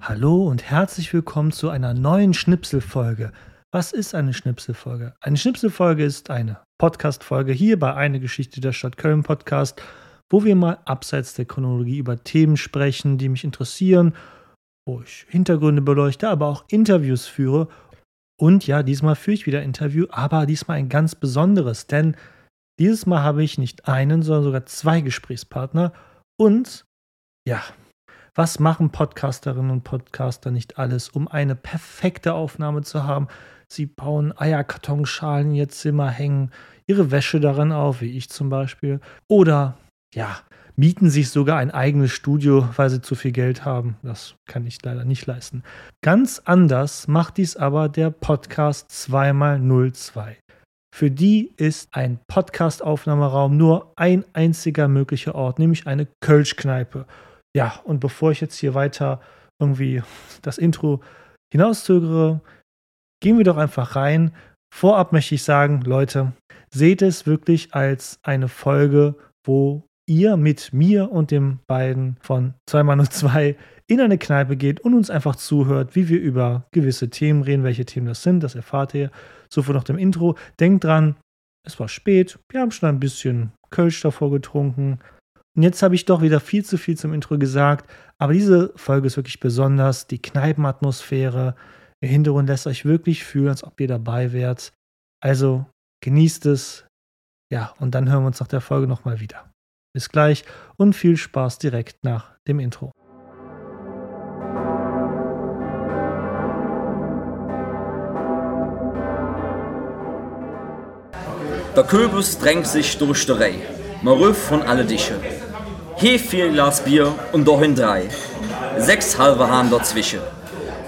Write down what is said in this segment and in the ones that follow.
Hallo und herzlich willkommen zu einer neuen Schnipselfolge. Was ist eine Schnipselfolge? Eine Schnipselfolge ist eine Podcast-Folge hier bei Eine Geschichte der Stadt Köln Podcast, wo wir mal abseits der Chronologie über Themen sprechen, die mich interessieren, wo ich Hintergründe beleuchte, aber auch Interviews führe. Und ja, diesmal führe ich wieder Interview, aber diesmal ein ganz besonderes, denn dieses Mal habe ich nicht einen, sondern sogar zwei Gesprächspartner. Und ja, was machen Podcasterinnen und Podcaster nicht alles, um eine perfekte Aufnahme zu haben? Sie bauen Eierkartonschalen in ihr Zimmer, hängen ihre Wäsche daran auf, wie ich zum Beispiel. Oder ja, mieten sich sogar ein eigenes Studio, weil sie zu viel Geld haben. Das kann ich leider nicht leisten. Ganz anders macht dies aber der Podcast 2x02. Für die ist ein Podcast-Aufnahmeraum nur ein einziger möglicher Ort, nämlich eine Kölschkneipe. Ja, und bevor ich jetzt hier weiter irgendwie das Intro hinauszögere, gehen wir doch einfach rein. Vorab möchte ich sagen, Leute, seht es wirklich als eine Folge, wo ihr mit mir und den beiden von 2x02 in eine Kneipe geht und uns einfach zuhört, wie wir über gewisse Themen reden. Welche Themen das sind, das erfahrt ihr. So viel nach dem Intro. Denkt dran, es war spät. Wir haben schon ein bisschen Kölsch davor getrunken. Und jetzt habe ich doch wieder viel zu viel zum Intro gesagt. Aber diese Folge ist wirklich besonders. Die Kneipenatmosphäre im Hintergrund lässt euch wirklich fühlen, als ob ihr dabei wärt. Also genießt es. Ja, und dann hören wir uns nach der Folge nochmal wieder. Bis gleich und viel Spaß direkt nach dem Intro. Der Köbus drängt sich durch die Reihe. Man ruft von alle Dische. Hier vier Glas Bier und dahin drei. Sechs halbe Hahn dazwischen.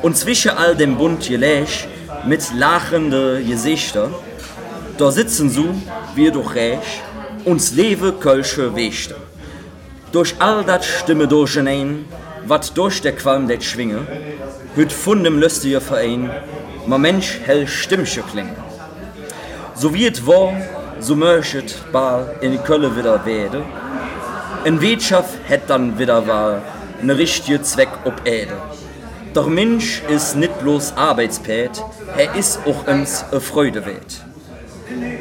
Und zwischen all dem bunt Geläsch mit lachende Gesichter, da sitzen so, wir durch Räch, uns lewe Kölsche Wechte. Durch all dat Stimme durchenein, wat durch der Qualm det schwinge, hüt von dem lustiger Verein, ma Mensch hell Stimmche klinge. So wie et war, so möchet bal in Kölle wieder werde, en Wirtschaft hätt dann wieder wahl, ne richtige Zweck ob Äde. Doch Mensch ist nicht bloß Arbeitspät, er ist auch uns e Freude wert.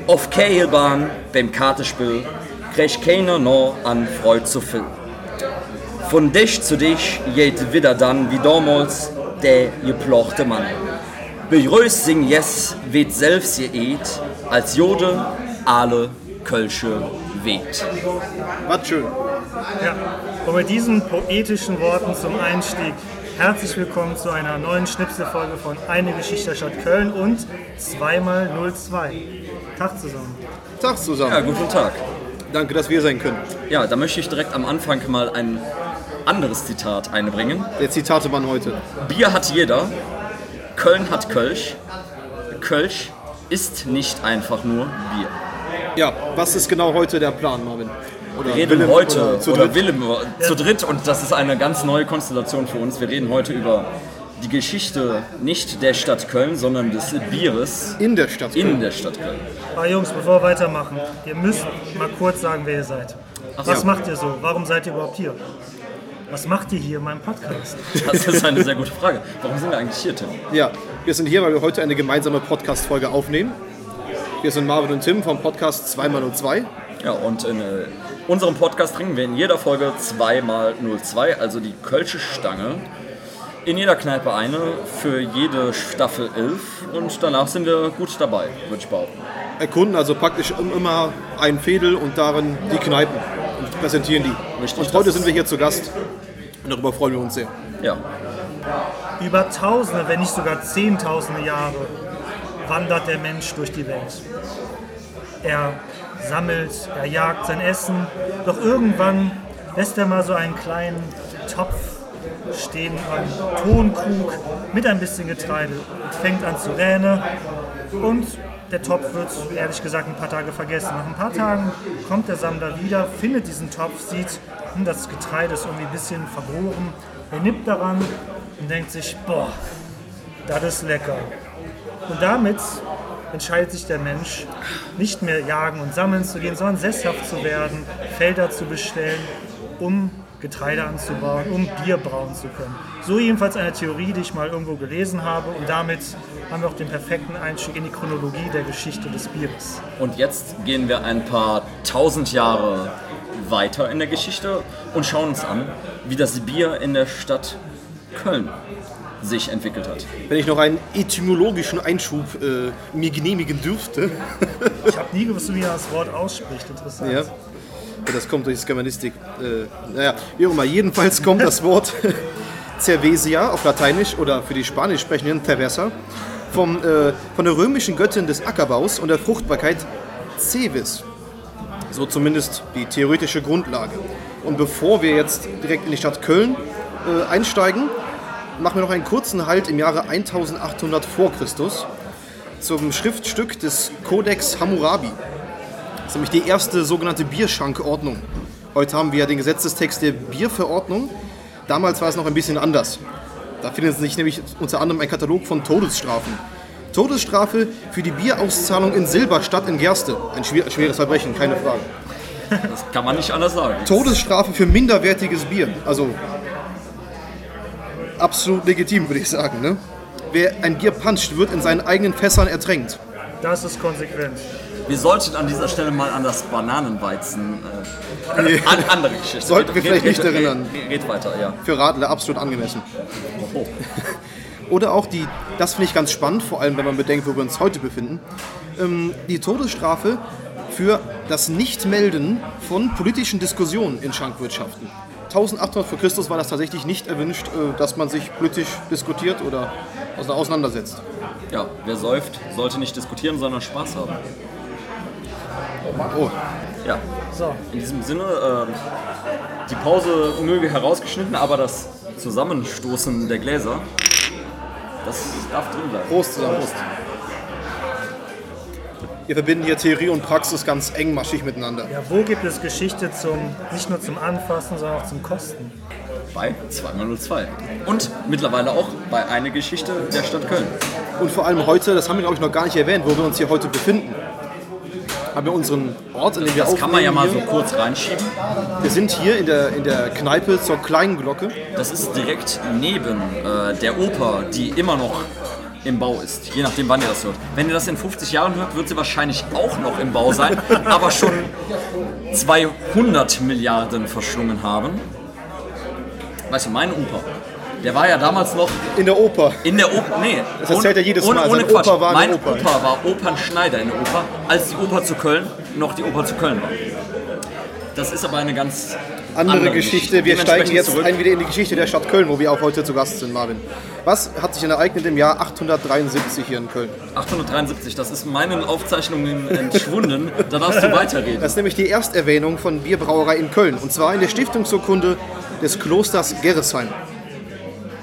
Auf Kehlbahn beim Kartenspiel kriegt keiner noch an Freude zu viel. Von dich zu dich geht wieder dann wie damals der geplochte Mann. Begrüßt sing yes, weht selbst ihr eht, als Jode alle Kölsche weht. Was schön. Ja, und mit diesen poetischen Worten zum Einstieg herzlich willkommen zu einer neuen Schnipselfolge von Eine Geschichte der Stadt Köln und 2x02. Tag zusammen. Tag zusammen. Ja, guten Tag. Danke, dass wir sein können. Ja, da möchte ich direkt am Anfang mal ein anderes Zitat einbringen. Der Zitatemann heute. Bier hat jeder, Köln hat Kölsch. Kölsch ist nicht einfach nur Bier. Ja, was ist genau heute der Plan, Marvin? Oder Wir reden Willem, heute, oder oder, zu dritt? Willem, zu dritt und das ist eine ganz neue Konstellation für uns. Wir reden heute über die Geschichte nicht der Stadt Köln, sondern des Bieres in der Stadt. in der Stadt Köln. Aber Jungs, bevor wir weitermachen, ihr müsst mal kurz sagen, wer ihr seid. Was ja. macht ihr so? Warum seid ihr überhaupt hier? Was macht ihr hier in meinem Podcast? Das ist eine sehr gute Frage. Warum sind wir eigentlich hier, Tim? Ja, wir sind hier, weil wir heute eine gemeinsame Podcast-Folge aufnehmen. Wir sind Marvin und Tim vom Podcast 2x02. Ja, und in äh, unserem Podcast trinken wir in jeder Folge 2x02, also die Kölsche Stange. In jeder Kneipe eine, für jede Staffel 11 und danach sind wir gut dabei, würde ich behaupten. Erkunden also praktisch immer ein Fädel und darin die Kneipen und präsentieren die. Richtig, und heute sind wir hier zu Gast und darüber freuen wir uns sehr. Ja, Über Tausende, wenn nicht sogar Zehntausende Jahre wandert der Mensch durch die Welt. Er sammelt, er jagt sein Essen, doch irgendwann lässt er mal so einen kleinen Topf stehen, einen Tonkrug mit ein bisschen Getreide und fängt an zu rähnen und der Topf wird ehrlich gesagt ein paar Tage vergessen. Nach ein paar Tagen kommt der Sammler wieder, findet diesen Topf, sieht, hm, das Getreide ist irgendwie ein bisschen vergoren. Er nippt daran und denkt sich, boah, das ist lecker. Und damit entscheidet sich der Mensch, nicht mehr jagen und sammeln zu gehen, sondern sesshaft zu werden, Felder zu bestellen, um Getreide anzubauen, um Bier brauen zu können. So jedenfalls eine Theorie, die ich mal irgendwo gelesen habe und damit haben wir auch den perfekten Einstieg in die Chronologie der Geschichte des Bieres. Und jetzt gehen wir ein paar tausend Jahre weiter in der Geschichte und schauen uns an, wie das Bier in der Stadt Köln sich entwickelt hat. Wenn ich noch einen etymologischen Einschub äh, mir genehmigen dürfte. Ich habe nie gewusst, wie man das Wort ausspricht. Interessant. ja. Das kommt durch Germanistik. Äh, naja, wie auch immer. Jedenfalls kommt das Wort Cervesia auf Lateinisch oder für die Spanisch sprechenden Cerveza vom, äh, von der römischen Göttin des Ackerbaus und der Fruchtbarkeit Cevis. So zumindest die theoretische Grundlage. Und bevor wir jetzt direkt in die Stadt Köln äh, einsteigen, machen wir noch einen kurzen Halt im Jahre 1800 vor Christus zum Schriftstück des Codex Hammurabi. Das ist nämlich die erste sogenannte Bierschankordnung. Heute haben wir ja den Gesetzestext der Bierverordnung. Damals war es noch ein bisschen anders. Da findet sich nämlich unter anderem ein Katalog von Todesstrafen. Todesstrafe für die Bierauszahlung in Silber statt in Gerste. Ein schwer, schweres Verbrechen, keine Frage. Das kann man nicht anders sagen. Todesstrafe für minderwertiges Bier. Also absolut legitim, würde ich sagen. Ne? Wer ein Bier puncht, wird in seinen eigenen Fässern ertränkt. Das ist konsequent. Wir sollten an dieser Stelle mal an das Bananenweizen. Äh, an andere Geschichte. Sollten wir Red- vielleicht nicht red- erinnern. Red, red weiter, ja. Für Radler absolut angemessen. Oh. Oder auch die, das finde ich ganz spannend, vor allem wenn man bedenkt, wo wir uns heute befinden, ähm, die Todesstrafe für das Nichtmelden von politischen Diskussionen in Schankwirtschaften. 1800 vor Christus war das tatsächlich nicht erwünscht, äh, dass man sich politisch diskutiert oder auseinandersetzt. Ja, wer säuft, sollte nicht diskutieren, sondern Spaß haben. Oh, Ja, So, in diesem Sinne, ähm, die Pause möge herausgeschnitten, aber das Zusammenstoßen der Gläser, das darf drin bleiben. Prost zusammen. Wir verbinden hier Theorie und Praxis ganz engmaschig miteinander. ja, wo gibt es Geschichte zum, nicht nur zum Anfassen, sondern auch zum Kosten? Bei 2x02. Und mittlerweile auch bei einer Geschichte der Stadt Köln. Und vor allem heute, das haben wir glaube ich noch gar nicht erwähnt, wo wir uns hier heute befinden. Haben wir unseren Ort, in dem wir Das kann man ja mal so kurz reinschieben. Wir sind hier in der, in der Kneipe zur kleinen Glocke. Das ist direkt neben äh, der Oper, die immer noch im Bau ist, je nachdem wann ihr das hört. Wenn ihr das in 50 Jahren hört, wird sie wahrscheinlich auch noch im Bau sein, aber schon 200 Milliarden verschlungen haben. Weißt du, mein Opa, der war ja damals noch In der Oper. in der Oper. Nee, Das erzählt er jedes ohne, Mal. Ohne Sein Quatsch. Opa war in mein Oper. Opa war Opernschneider in der Oper, als die Oper zu Köln noch die Oper zu Köln war. Das ist aber eine ganz Andere, Geschichte. Wir steigen jetzt zurück. ein wieder in die Geschichte der Stadt Köln, wo wir auch heute zu Gast sind, Marvin. Was hat sich denn ereignet im Jahr 873 hier in Köln? 873, das ist meinen Aufzeichnungen entschwunden. Da darfst du weiterreden. Das ist nämlich die Ersterwähnung von Bierbrauerei in Köln. Und zwar in der Stiftungsurkunde des Klosters Gerresheim.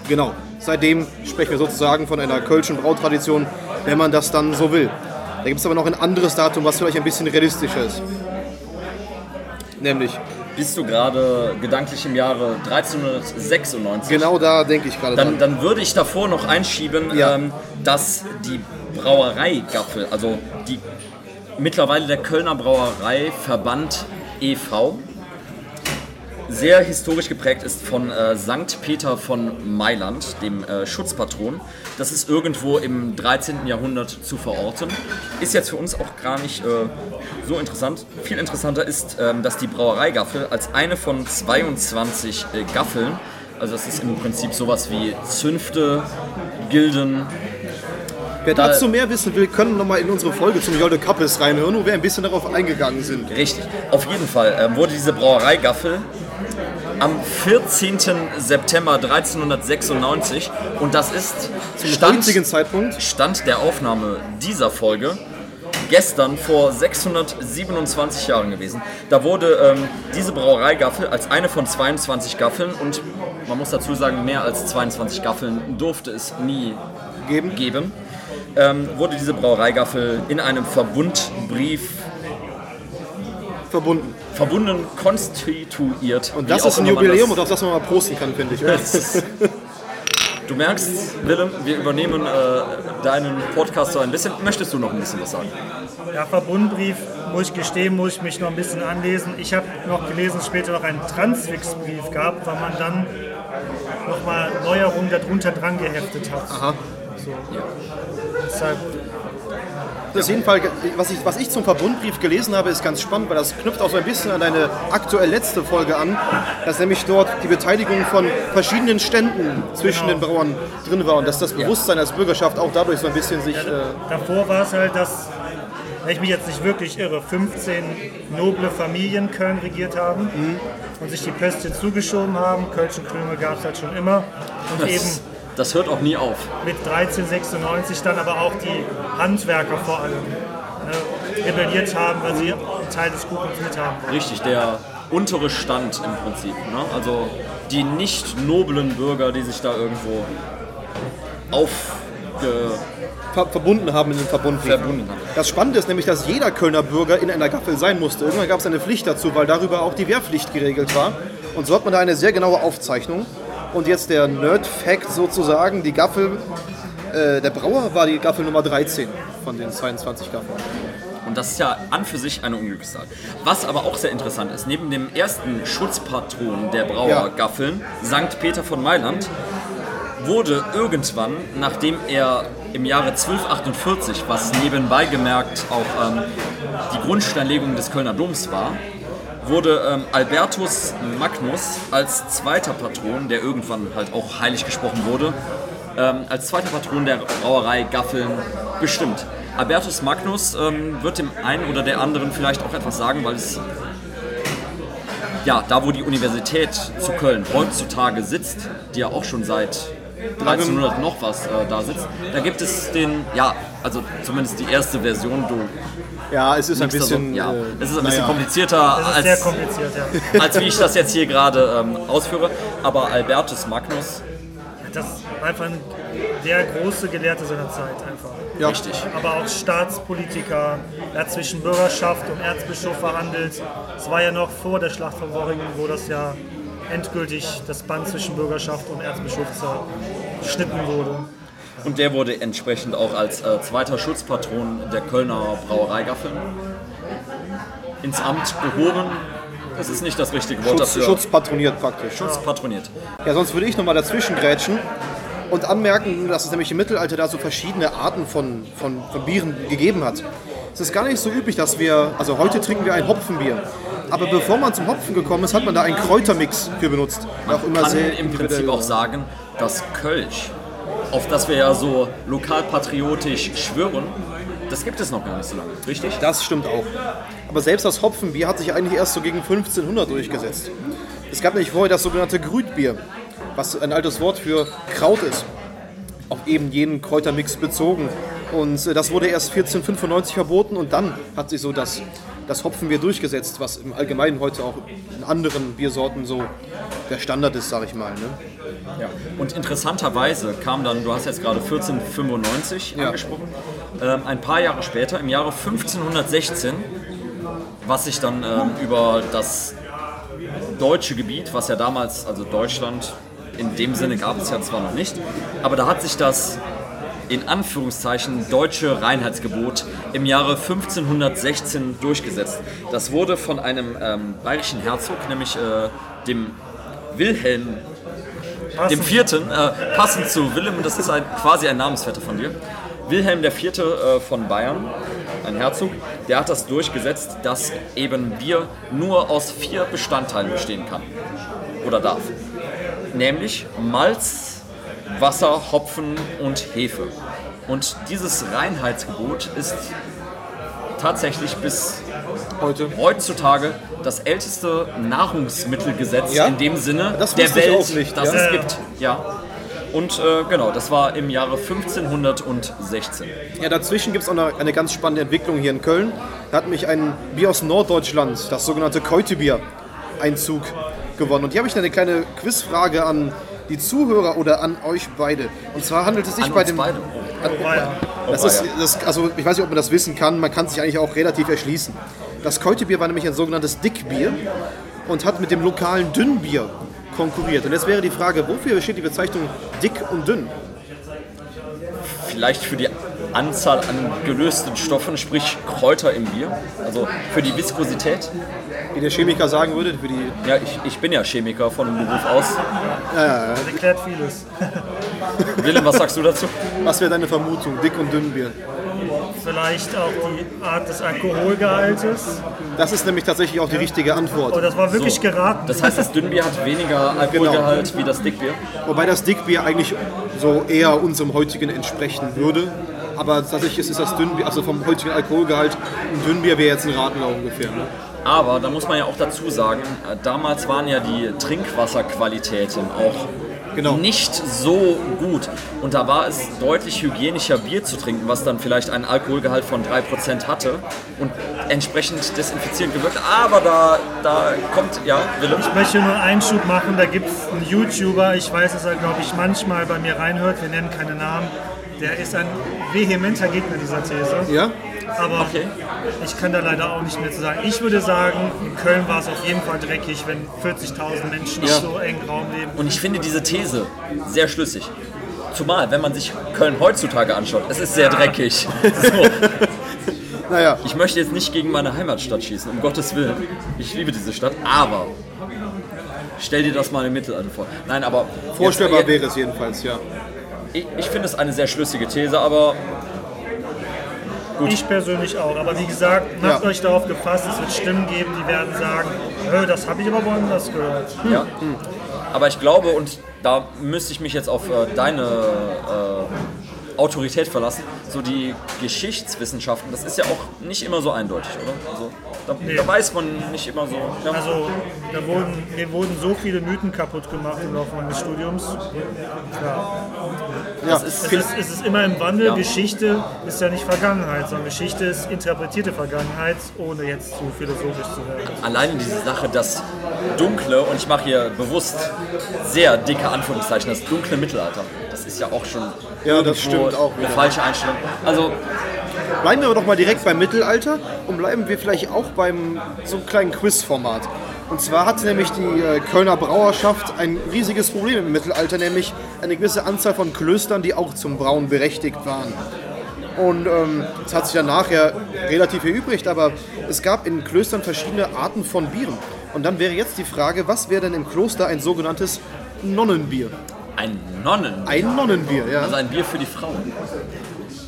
Genau. Seitdem sprechen wir sozusagen von einer kölschen Brautradition, wenn man das dann so will. Da gibt es aber noch ein anderes Datum, was vielleicht ein bisschen realistischer ist. Nämlich, Bist du gerade gedanklich im Jahre 1396? genau da denke ich gerade Dann, dran. dann würde ich davor noch einschieben, Ja. ähm, dass die Brauerei Gaffel, also die mittlerweile der Kölner Brauereiverband e.V., sehr historisch geprägt ist von äh, Sankt Peter von Mailand, dem äh, Schutzpatron. Das ist irgendwo im 13. Jahrhundert zu verorten. Ist jetzt für uns auch gar nicht äh, so interessant. Viel interessanter ist, ähm, dass die Brauereigaffel als eine von 22 äh, Gaffeln, also das ist im Prinzip sowas wie Zünfte, Gilden, Wer da- dazu mehr wissen will, können nochmal in unsere Folge zum Jolde Kappes reinhören, wo wir ein bisschen darauf eingegangen sind. Richtig. Auf jeden Fall ähm, wurde diese Brauereigaffel am 14. September 1396 und das ist Zum Stand, Stand der Aufnahme dieser Folge gestern vor 627 Jahren gewesen. Da wurde ähm, diese Brauereigaffel als eine von 22 Gaffeln und man muss dazu sagen, mehr als 22 Gaffeln durfte es nie geben. geben, ähm, wurde diese Brauereigaffel in einem Verbundbrief Verbunden. Verbunden konstituiert. Und das ist ein Jubiläum, und das, auf das man mal posten kann, finde ich. Du merkst, Willem, wir übernehmen äh, deinen Podcast so ein bisschen. Möchtest du noch ein bisschen was sagen? Ja, Verbundbrief, muss ich gestehen, muss ich mich noch ein bisschen anlesen. Ich habe noch gelesen, dass es später noch einen Transfix-Brief gab, weil man dann nochmal Neuerungen darunter dran geheftet hat. Aha. So. Deshalb, Das jedenfalls, was ich, was ich zum Verbundbrief gelesen habe, ist ganz spannend, weil das knüpft auch so ein bisschen an deine aktuell letzte Folge an, dass nämlich dort die Beteiligung von verschiedenen Ständen zwischen Genau. den Brauern drin war und dass das Bewusstsein als Bürgerschaft auch dadurch so ein bisschen sich... Äh, davor war es halt, dass, wenn ich mich jetzt nicht wirklich irre, 15 noble Familien Köln regiert haben und sich die Pöstchen zugeschoben haben. Kölschen Krümel gab es halt schon immer. Und eben Das, hört auch nie auf. mit 1396 dann aber auch die Handwerker vor allem ne, rebelliert haben, weil sie einen Teil des Kuchens mit haben. Richtig, der untere Stand im Prinzip. Ne? Also die nicht noblen Bürger, die sich da irgendwo ver verbunden haben in den Verbundbrief. verbunden haben. Das Spannende ist nämlich, dass jeder Kölner Bürger in einer Gaffel sein musste. Irgendwann gab es eine Pflicht dazu, weil darüber auch die Wehrpflicht geregelt war. Und so hat man da eine sehr genaue Aufzeichnung. Und jetzt der Nerd-Fact sozusagen, die Gaffel, äh, der Brauer war die Gaffel Nummer 13 von den 22 Gaffeln. Und das ist ja an für sich eine Unglückszahl. Was aber auch sehr interessant ist, neben dem ersten Schutzpatron der Brauergaffeln, Sankt Peter von Mailand, wurde irgendwann, nachdem er im Jahre 1248, was nebenbei gemerkt auch ähm, die Grundsteinlegung des Kölner Doms war, wurde ähm, Albertus Magnus als zweiter Patron, der irgendwann halt auch heilig gesprochen wurde, ähm, als zweiter Patron der Brauerei Gaffeln bestimmt. Albertus Magnus ähm, wird dem einen oder der anderen vielleicht auch etwas sagen, weil es ja, da wo die Universität zu Köln heutzutage sitzt, die ja auch schon seit 1300 noch was äh, da sitzt, da gibt es den, ja, also zumindest die erste Version, du Ja, es ist ein bisschen. so, ja, äh, es ist ein bisschen naja. komplizierter ist als, kompliziert, ja. als wie ich das jetzt hier gerade ähm, ausführe, aber Albertus Magnus, Das war einfach ein der große Gelehrte seiner Zeit einfach. Ja. richtig. Aber auch Staatspolitiker, er hat zwischen Bürgerschaft und Erzbischof verhandelt. Es war ja noch vor der Schlacht von Worringen, wo das ja endgültig das Band zwischen Bürgerschaft und Erzbischof zerschnitten wurde. Und der wurde entsprechend auch als äh, zweiter Schutzpatron der Kölner Brauereigaffeln ins Amt gehoben. Das ist nicht das richtige Wort Schutz, dafür. Schutz patroniert praktisch. Schutzpatroniert. Ja, sonst würde ich nochmal dazwischen grätschen und anmerken, dass es nämlich im Mittelalter da so verschiedene Arten von, von, von Bieren gegeben hat. Es ist gar nicht so üblich, dass wir, also heute trinken wir ein Hopfenbier. Aber bevor man zum Hopfen gekommen ist, hat man da einen Kräutermix für benutzt. Der auch immer kann sehr im Prinzip auch sagen, dass Kölsch, auf das wir ja so lokalpatriotisch schwören, das gibt es noch gar nicht so lange, richtig? Das stimmt auch. Aber selbst das Hopfenbier hat sich eigentlich erst so gegen 1500 durchgesetzt. Es gab nämlich vorher das sogenannte Grütbier, was ein altes Wort für Kraut ist. Auf eben jenen Kräutermix bezogen. Und äh, das wurde erst 1495 verboten und dann hat sich so das, das Hopfenbier durchgesetzt, was im Allgemeinen heute auch in anderen Biersorten so der Standard ist, sag ich mal. Ne? Ja. Und interessanterweise kam dann, du hast jetzt gerade 1495 Ja. angesprochen, ähm, ein paar Jahre später, im Jahre 1516, was sich dann ähm, über das deutsche Gebiet, was ja damals, also Deutschland, in dem Sinne gab es ja zwar noch nicht, aber da hat sich das in Anführungszeichen deutsche Reinheitsgebot im Jahre 1516 durchgesetzt. Das wurde von einem ähm, bayerischen Herzog, nämlich äh, dem Wilhelm dem vierten, äh, passend zu Wilhelm, das ist ein, quasi ein Namensvetter von dir. Wilhelm Vierte äh, von Bayern, ein Herzog, der hat das durchgesetzt, dass eben Bier nur aus vier Bestandteilen bestehen kann oder darf. Nämlich Malz, Wasser, Hopfen und Hefe. Und dieses Reinheitsgebot ist tatsächlich bis Heute. heutzutage das älteste Nahrungsmittelgesetz Ja? in dem Sinne Das der Welt, nicht, das ja. es gibt. Ja. Und äh, genau, das war im Jahre 1516. Ja, dazwischen gibt es auch noch eine ganz spannende Entwicklung hier in Köln. Da hat mich ein Bier aus Norddeutschland, das sogenannte Keutebier, Einzug gewonnen. Und hier habe ich eine kleine Quizfrage an die Zuhörer oder an euch beide. Und zwar handelt es sich An bei uns dem. beide. Oh, war ja. Das Oh, ist, das, also ich weiß nicht, ob man das wissen kann, man kann sich eigentlich auch relativ erschließen. Das Keutebier war nämlich ein sogenanntes Dickbier und hat mit dem lokalen Dünnbier konkurriert. Und jetzt wäre die Frage, wofür steht die Bezeichnung dick und dünn? Vielleicht für die Anzahl an gelösten Stoffen, sprich Kräuter im Bier. Also für die Viskosität. Wie der Chemiker sagen würde, für die Ja, ich, ich bin ja Chemiker von Beruf aus. Das erklärt vieles. Willem, was sagst du dazu? Was wäre deine Vermutung? Dick und dünn Bier. Vielleicht auch die Art des Alkoholgehaltes. Das ist nämlich tatsächlich auch die richtige Antwort. Oh, das war wirklich So. geraten. Das heißt, das Dünnbier hat weniger Alkoholgehalt wie das Dickbier. Wobei das Dickbier eigentlich so eher unserem heutigen entsprechen würde. Aber tatsächlich ist es das Dünnbier, also vom heutigen Alkoholgehalt, ein Dünnbier wäre jetzt ein Radler ungefähr. Ne? Aber da muss man ja auch dazu sagen, äh, damals waren ja die Trinkwasserqualitäten auch Genau. nicht so gut. Und da war es deutlich hygienischer, Bier zu trinken, was dann vielleicht einen Alkoholgehalt von 3% hatte und entsprechend desinfizierend gewirkt. Aber da, da kommt, ja, Willem. Ich möchte nur einen Einschub machen, da gibt es einen YouTuber, ich weiß, dass er, glaube ich, manchmal bei mir reinhört, wir nennen keine Namen, der ist ein vehementer Gegner dieser These. Ja? Aber Okay. ich kann da leider auch nicht mehr zu sagen. Ich würde sagen, in Köln war es auf jeden Fall dreckig, wenn 40.000 Menschen Ja. so eng Raum leben. Und ich finde diese These sehr schlüssig. Zumal, wenn man sich Köln heutzutage anschaut, es ist sehr dreckig. So. Naja, Ich möchte jetzt nicht gegen meine Heimatstadt schießen, um Gottes Willen. Ich liebe diese Stadt, aber stell dir das mal im Mittelalter vor. Nein, aber vorstellbar jetzt, wäre es jedenfalls, ja. ich, ich finde es eine sehr schlüssige These, aber Ich persönlich auch. Aber wie gesagt, macht Ja. euch darauf gefasst, es wird Stimmen geben, die werden sagen, "Hö, das habe ich aber woanders gehört. ja. Aber ich glaube, und da müsste ich mich jetzt auf äh, deine äh, Autorität verlassen, so die Geschichtswissenschaften, das ist ja auch nicht immer so eindeutig, oder? Also, da, da weiß man nicht immer so. Ja. Also, da wurden, mir wurden so viele Mythen kaputt gemacht im Laufe meines Studiums. Ja. ja ist- Es, ist, es ist immer im Wandel. Ja. Geschichte ist ja nicht Vergangenheit, sondern Geschichte ist interpretierte Vergangenheit, ohne jetzt zu philosophisch zu werden. alleine diese Sache, das dunkle, und ich mache hier bewusst sehr dicke Anführungszeichen, das dunkle Mittelalter, das ist ja auch schon Ja, das stimmt auch eine wieder. falsche Einstellung. Also, Bleiben wir aber doch mal direkt beim Mittelalter und bleiben wir vielleicht auch beim so einem kleinen Quizformat. Und zwar hatte nämlich die äh, Kölner Brauerschaft ein riesiges Problem im Mittelalter, nämlich eine gewisse Anzahl von Klöstern, die auch zum Brauen berechtigt waren. Und ähm, es hat sich dann nachher relativ erübrigt, aber es gab in Klöstern verschiedene Arten von Bieren. Und dann wäre jetzt die Frage, was wäre denn im Kloster ein sogenanntes Nonnenbier? Ein Nonnen, Ein Nonnenbier, ja. also ein Bier für die Frauen.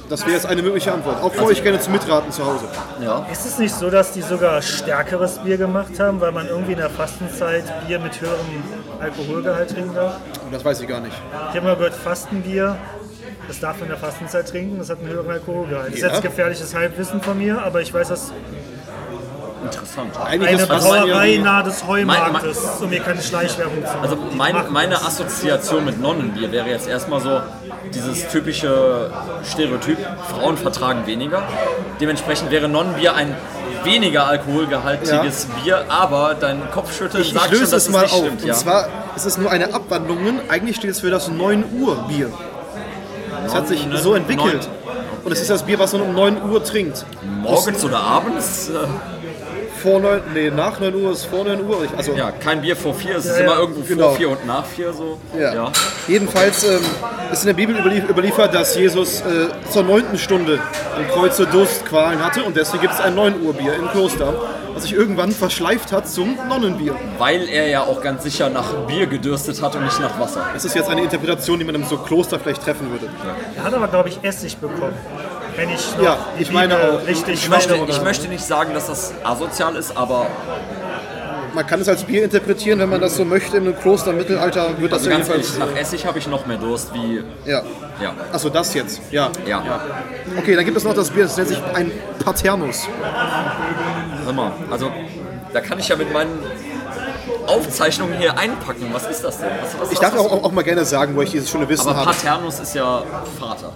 Das wäre jetzt eine mögliche Antwort. Auch für euch gerne zum Mitraten zu Hause. Ja. Ist es nicht so, dass die sogar stärkeres Bier gemacht haben, weil man irgendwie in der Fastenzeit Bier mit höherem Alkoholgehalt trinken darf? Das weiß ich gar nicht. Ich habe mal gehört, Fastenbier, das darf man in der Fastenzeit trinken, das hat einen höheren Alkoholgehalt. Das ist Ja. jetzt gefährliches Halbwissen von mir, aber ich weiß, dass Interessant. Eigentlich eine Brauerei nahe des Heumarktes, um mir keine Schleichwerbung zu machen. Also mein, meine. Assoziation mit Nonnenbier wäre jetzt erstmal so dieses typische Stereotyp, Frauen vertragen weniger. Dementsprechend wäre Nonnenbier ein weniger alkoholgehaltiges Bier, aber dein Kopfschütteln Ich, ich sagt schon, löse dass es es mal nicht auf. stimmt. Und Ja. zwar ist es nur eine Abwandlung. Eigentlich steht es für das 9 Uhr Bier. Es hat sich so entwickelt. neun- Und es ist das Bier, was man um 9 Uhr trinkt. Morgens oder abends? Vor 9, nee, nach 9 Uhr ist vor 9 Uhr. Also, Ja, kein Bier vor vier, es ist Ja, immer ja, irgendwo genau. vor vier und nach vier so. ja. Jedenfalls ähm, ist in der Bibel überlief überliefert, dass Jesus äh, zur 9. Stunde im Kreuze Durstqualen hatte und deswegen gibt es ein 9 Uhr Bier im Kloster, was sich irgendwann verschleift hat zum Nonnenbier. Weil er ja auch ganz sicher nach Bier gedürstet hat und nicht nach Wasser. Das ist jetzt eine Interpretation, die man in so Kloster vielleicht treffen würde. Er hat aber, glaube ich, Essig bekommen. Wenn ich noch Ja, die ich meine Bibel auch. richtig Ich möchte, ich möchte nicht sagen, dass das asozial ist, aber Man kann es als Bier interpretieren, wenn man das so möchte. Im Kloster im Mittelalter wird das also ganz jedenfalls. ehrlich, nach Essig habe ich noch mehr Durst wie. Ja. Ja. Achso, das jetzt. Ja. Ja. Okay, dann gibt es noch das Bier, das nennt sich ein Paternus. Hör mal, also da kann ich ja mit meinen Aufzeichnungen hier einpacken. Was ist das denn? Was, was, Ich was, darf auch, auch, auch mal gerne sagen, wo ich dieses schöne Wissen Aber habe. Paternus ist ja Vater.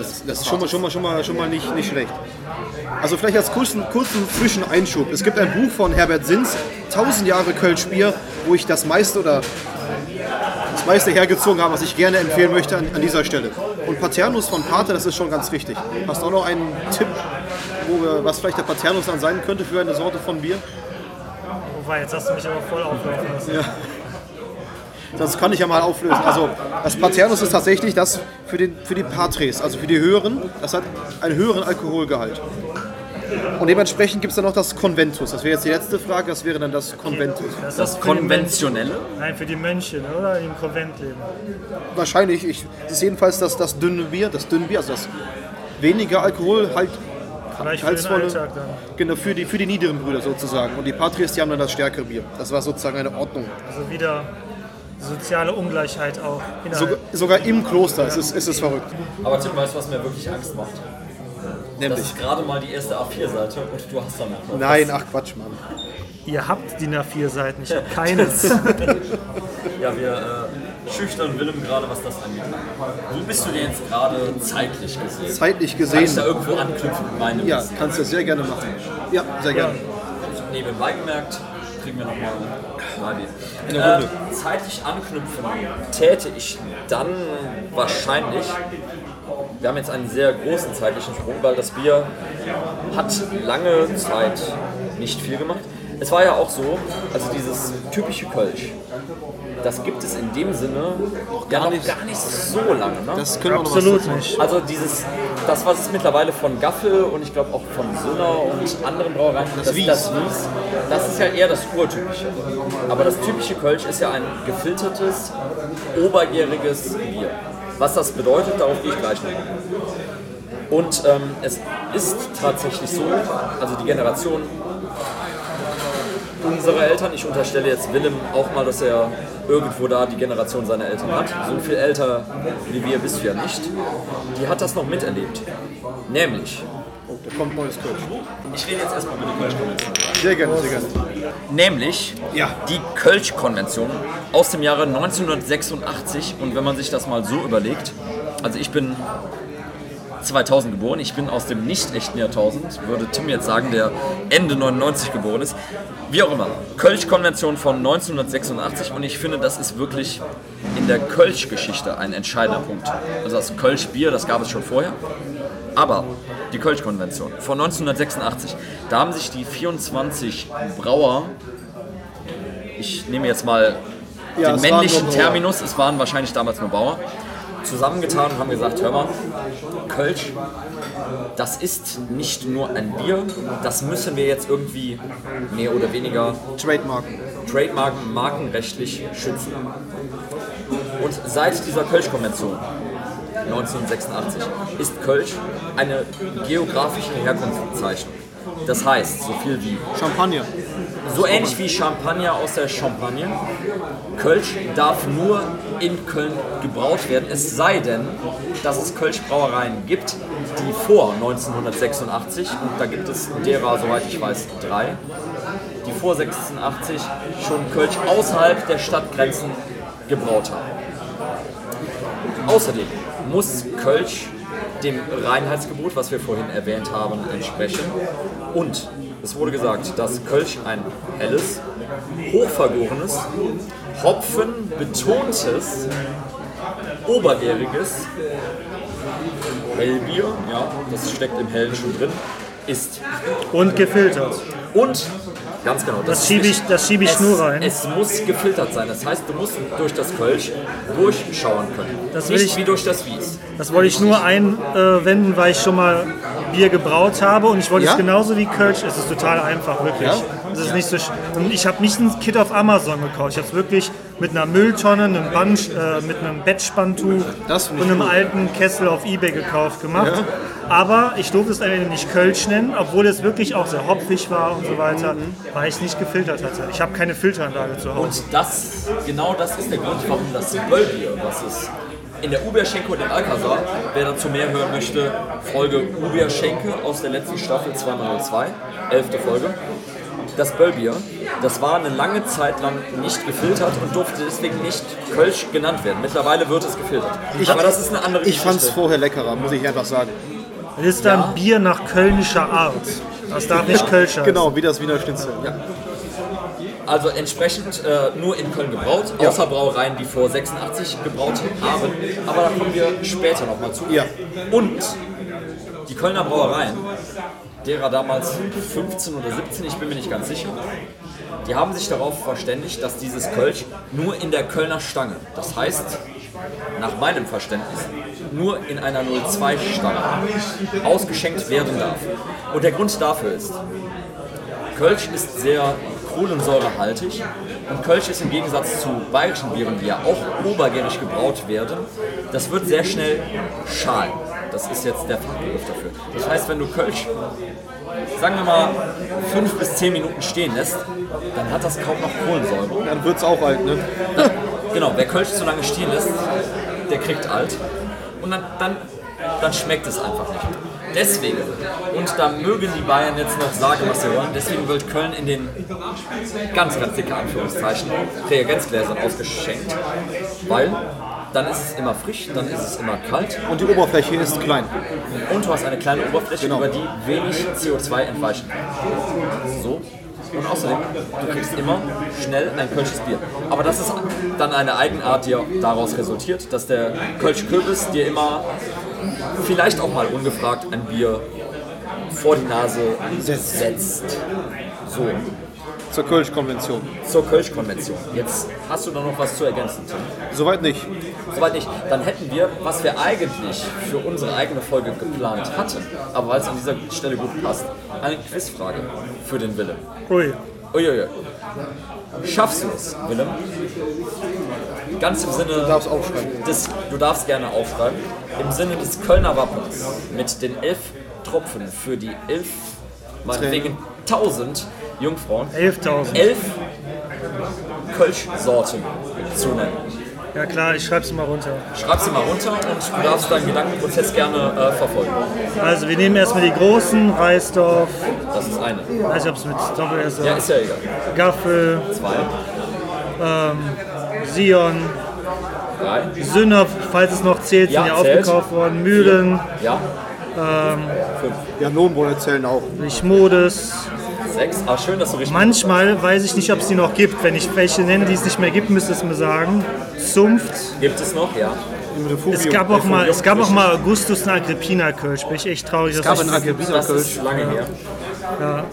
Das, Das ist schon mal, schon mal, schon mal, schon mal nicht, nicht schlecht. Also vielleicht als kurzen, kurzen Zwischeneinschub. Es gibt ein Buch von Herbert Sins, 1000 Jahre Kölsch Bier, wo ich das meiste oder das meiste hergezogen habe, was ich gerne empfehlen möchte an, an dieser Stelle. Und Paternus von Pater, das ist schon ganz richtig. Hast du auch noch einen Tipp, wo wir, was vielleicht der Paternus dann sein könnte für eine Sorte von Bier? Wobei, jetzt hast du mich aber voll auflaufen lassen. Das kann ich ja mal auflösen. Also das Paternus ist tatsächlich das für, den, für die Patres, also für die höheren, das hat einen höheren Alkoholgehalt. Und dementsprechend gibt es dann noch das Conventus. Das wäre jetzt die letzte Frage, das wäre dann das Conventus. Das, Das Konventionelle. Nein, für die Mönche, ne, oder? Die im Konvent leben. Wahrscheinlich, ich, das ist jedenfalls das, das dünne Bier, das dünne Bier, also das weniger Alkohol, halt Vielleicht für den halsvolle, Alltag dann. genau, für die, für die niederen Brüder sozusagen. Und die Patres, die haben dann das stärkere Bier. Das war sozusagen eine Ordnung. Also wieder soziale Ungleichheit auch innerhalb. Sogar, sogar im Kloster ist es, ist es verrückt. Aber Tim, weißt du, was mir wirklich Angst macht? Das Nämlich. ist gerade mal die erste A4-Seite und du hast danach noch. Nein, ach Quatsch, Mann. Ihr habt DIN A4-Seiten, ich habe keines. Ja, wir äh, schüchtern Willem gerade, was das angeht. Wo bist du denn jetzt gerade zeitlich gesehen? Zeitlich Kann ich gesehen. da irgendwo anknüpfen mit meinem Ja, Wissen? kannst du sehr gerne machen. Ja, sehr gerne. Nebenbei gemerkt, kriegen wir nochmal Eine Äh, Runde. zeitlich anknüpfen täte ich dann wahrscheinlich. Wir haben jetzt einen sehr großen zeitlichen Sprung, weil das Bier hat lange Zeit nicht viel gemacht. Es war ja auch so, also dieses typische Kölsch, das gibt es in dem Sinne ja noch nicht. gar nicht so lange. Ne? Das können wir noch Absolut nicht. Also dieses, das was es mittlerweile von Gaffel und ich glaube auch von Söller und anderen Brauereien, das, Wies. das Wies, das ist ja eher das urtypische. Aber das typische Kölsch ist ja ein gefiltertes, obergäriges Bier. Was das bedeutet, darauf gehe ich gleich noch. Und ähm, es ist tatsächlich so, also die Generation unserer Eltern, ich unterstelle jetzt Willem auch mal, dass er irgendwo da die Generation seiner Eltern hat, so viel älter wie wir bist du ja nicht, die hat das noch miterlebt. Nämlich, Oh, da kommt neues Kölsch. ich rede jetzt erstmal über die Kölsch-Konvention. Sehr gerne, sehr gerne. Nämlich Ja. die Kölsch-Konvention aus dem Jahre 1986. Und wenn man sich das mal so überlegt, also ich bin 2000 geboren, ich bin aus dem nicht echten Jahrtausend, würde Tim jetzt sagen, der Ende 99 geboren ist. Wie auch immer, Kölsch-Konvention von 1986 und ich finde, das ist wirklich in der Kölsch-Geschichte ein entscheidender Punkt. Also das Kölsch-Bier, das gab es schon vorher. Aber die Kölsch-Konvention von 1986, da haben sich die 24 Brauer, ich nehme jetzt mal Ja, den männlichen. Terminus, es waren wahrscheinlich damals nur Bauer, zusammengetan und haben gesagt, hör mal, Kölsch, das ist nicht nur ein Bier, das müssen wir jetzt irgendwie mehr oder weniger Trademark. Trademarken markenrechtlich schützen. Und seit dieser Kölsch-Konvention 1986 ist Kölsch eine geografische Herkunftsbezeichnung. Das heißt, so viel wie Champagner. so ähnlich wie Champagner aus der Champagne. Kölsch darf nur in Köln gebraut werden, es sei denn, dass es Kölschbrauereien gibt, die vor 1986, und da gibt es derer, soweit ich weiß, drei, die vor 86 schon Kölsch außerhalb der Stadtgrenzen gebraut haben. Außerdem muss Kölsch dem Reinheitsgebot, was wir vorhin erwähnt haben, entsprechen. Und es wurde gesagt, dass Kölsch ein helles, hochvergorenes, hopfenbetontes, obergäriges Hellbier, ja, das steckt im Hellen schon drin, ist. Und gefiltert. Und, ganz genau, Das ist schiebe ich, das schiebe ich es, nur rein. Es muss gefiltert sein. Das heißt, du musst durch das Kölsch durchschauen können. Das will Nicht ich- wie durch das Wies. Das wollte ich nur einwenden, weil ich schon mal Bier gebraut habe und ich wollte Ja? es genauso wie Kölsch. Es ist total einfach, wirklich. Ja? Es ist nicht so und ich habe nicht ein Kit auf Amazon gekauft. Ich habe es wirklich mit einer Mülltonne, einem Band, äh, mit einem Bettspanntuch und einem gut. alten Kessel auf Ebay gekauft gemacht. Aber ich durfte es eigentlich nicht Kölsch nennen, obwohl es wirklich auch sehr hopfig war und so weiter, weil ich es nicht gefiltert hatte. Ich habe keine Filteranlage zu Hause. Und das, genau das ist der Grund, warum das Böllbier, was es in der Uberschenke und im Alcazar, wer dazu mehr hören möchte, Folge Uberschenke aus der letzten Staffel 202, elfte Folge. Das Böllbier, das war eine lange Zeit lang nicht gefiltert und durfte deswegen nicht Kölsch genannt werden. Mittlerweile wird es gefiltert. Aber das ist eine andere Ich fand es Geschichte. vorher leckerer, muss ich einfach sagen. Es ist dann Ja. Bier nach kölnischer Art. Das darf nicht Kölsch heißen. Genau, wie das Wiener Schnitzel. Also entsprechend äh, nur in Köln gebraut, außer Brauereien, die vor 86 gebraut haben. Aber da kommen wir später nochmal zu. Ja. Und die Kölner Brauereien, derer damals 15 oder 17, ich bin mir nicht ganz sicher, Die haben sich darauf verständigt, dass dieses Kölsch nur in der Kölner Stange, das heißt, nach meinem Verständnis, nur in einer 02-Stange ausgeschenkt werden darf. Und der Grund dafür ist, Kölsch ist sehr kohlensäurehaltig und Kölsch ist im Gegensatz zu bayerischen Bieren, die ja auch obergärig gebraut werden, das wird sehr schnell schalen. Das ist jetzt der Fachbegriff dafür. Das heißt, wenn du Kölsch, sagen wir mal, fünf bis zehn Minuten stehen lässt, dann hat das kaum noch Kohlensäure. Dann wird es auch alt, ne? Genau, wer Kölsch zu lange stehen lässt, der kriegt alt. Und dann, dann, dann schmeckt es einfach nicht. Deswegen, und da mögen die Bayern jetzt noch sagen, was sie wollen, deswegen wird Köln in den ganz, ganz dicke Anführungszeichen Reagenzgläsern ausgeschenkt, weil dann ist es immer frisch, dann ist es immer kalt Und die Oberfläche ist klein. und du hast eine kleine Oberfläche, Genau. über die wenig CO2 entweichen kann. So. Und außerdem, du kriegst immer schnell ein Kölsches Bier. Aber das ist dann eine Eigenart, die daraus resultiert, dass der Kölsch Kürbis dir immer vielleicht auch mal ungefragt ein Bier vor die Nase setzt. So, Zur Kölsch-Konvention. zur Kölsch-Konvention. Jetzt hast du da noch was zu ergänzen, Tim. Soweit nicht. Soweit nicht. Dann hätten wir, was wir eigentlich für unsere eigene Folge geplant hatten, aber weil es an dieser Stelle gut passt, eine Quizfrage für den Willem. Ui. Uiuiui. Schaffst du es, Willem? Ganz im Sinne Du darfst aufschreiben. des, du darfst gerne aufschreiben, im Sinne des Kölner Wappens mit den elf Tropfen für die elf, meinetwegen tausend Jungfrauen, 11.000. elf Kölsch-Sorten zu nennen. Ja klar, ich schreib's mal runter. Schreib sie mal runter und du darfst deinen Gedankenprozess gerne äh, verfolgen. Also wir nehmen erstmal die großen, Reisdorf, Das ist eine. weiß nicht ob es mit Doppel S Ja, ist ja egal. Gaffel, Zwei, Sion, drei, Sünner, falls es noch zählt, sind Ja, ja zählt. aufgekauft worden, Mühlen, ja, Ja, Lohnbräuer zählen auch. Lichmodes. Sechs. Ah, schön, dass du richtig. Manchmal weiß ich nicht, ob es die noch gibt. Wenn ich welche nenne, die es nicht mehr gibt, müsste es mir sagen. Zunft. Gibt es noch? Ja. Es gab auch mal, es gab auch mal Augustus und Agrippina Kölsch. Bin ich echt traurig, Es gab dass einen ich Agrippina Das Kölsch. ist lange her.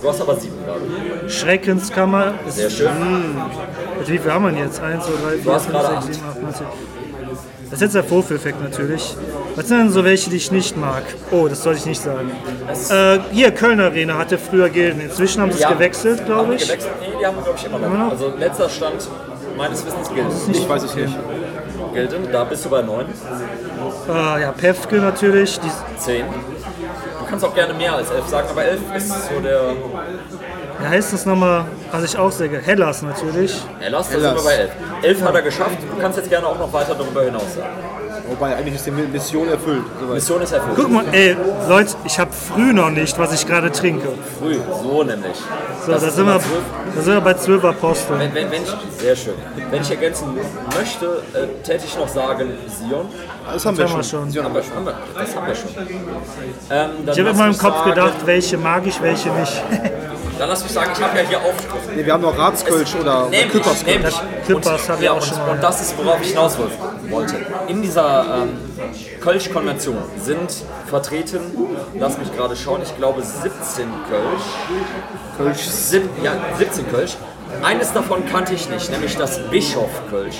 Du hast aber sieben gerade. Schreckenskammer. Ist, Sehr schön. Wie viel haben wir denn jetzt? 1, 2, 3, 4, hast 5, gerade 6, acht. 7, 8, 9, 10. Das ist jetzt der Vorführeffekt natürlich. Was sind denn so welche, die ich nicht mag? Oh, das sollte ich nicht sagen. Äh, hier, Kölner Arena hatte früher Gilden. Inzwischen haben sie es Ja. gewechselt, glaube ich. gewechselt? Nee, die haben wir, glaube ich, immer noch. Immer noch? Also letzter Stand meines Wissens gilt. Ich weiß es nicht. Gilden, da bist du bei neun. Äh, ja, Pefke natürlich. Die, Zehn. Du kannst auch gerne mehr als elf sagen, aber elf ist so der wie heißt das nochmal? Was ich auch sehr gerne. Hellas natürlich. Hellas, da sind wir bei elf. Elf hat er geschafft. Du kannst jetzt gerne auch noch weiter darüber hinaus sagen. Wobei, eigentlich ist die Mission erfüllt. Soweit. Mission ist erfüllt. Guck mal, ey, Leute, ich habe früh noch nicht, was ich gerade trinke. Früh, so nämlich. So, Das da ist sind, wir, Nummer zwölf. da sind wir bei 12 Aposteln. Wenn, wenn, wenn ich, sehr schön. Wenn ich ergänzen möchte, äh, täte ich noch sagen Sion. Das haben wir haben wir schon. Haben wir schon, haben wir, das haben wir schon. Ähm, dann Ich habe lass in meinem mich Kopf sagen, gedacht, welche mag ich, welche nicht. Dann lass mich sagen, ich habe ja hier Aufschriften. Nee, wir haben noch Ratskölsch oder Nämlich, Küpperskölsch. Küppers Und- hab ich ja, auch und, schon mal. Und das ist, worauf ich hinaus wollte. In dieser ähm, Kölsch-Konvention sind vertreten, lass mich gerade schauen, ich glaube 17 Kölsch. Kölsch. Sieb, ja, 17 Kölsch. Eines davon kannte ich nicht, nämlich das Bischof-Kölsch.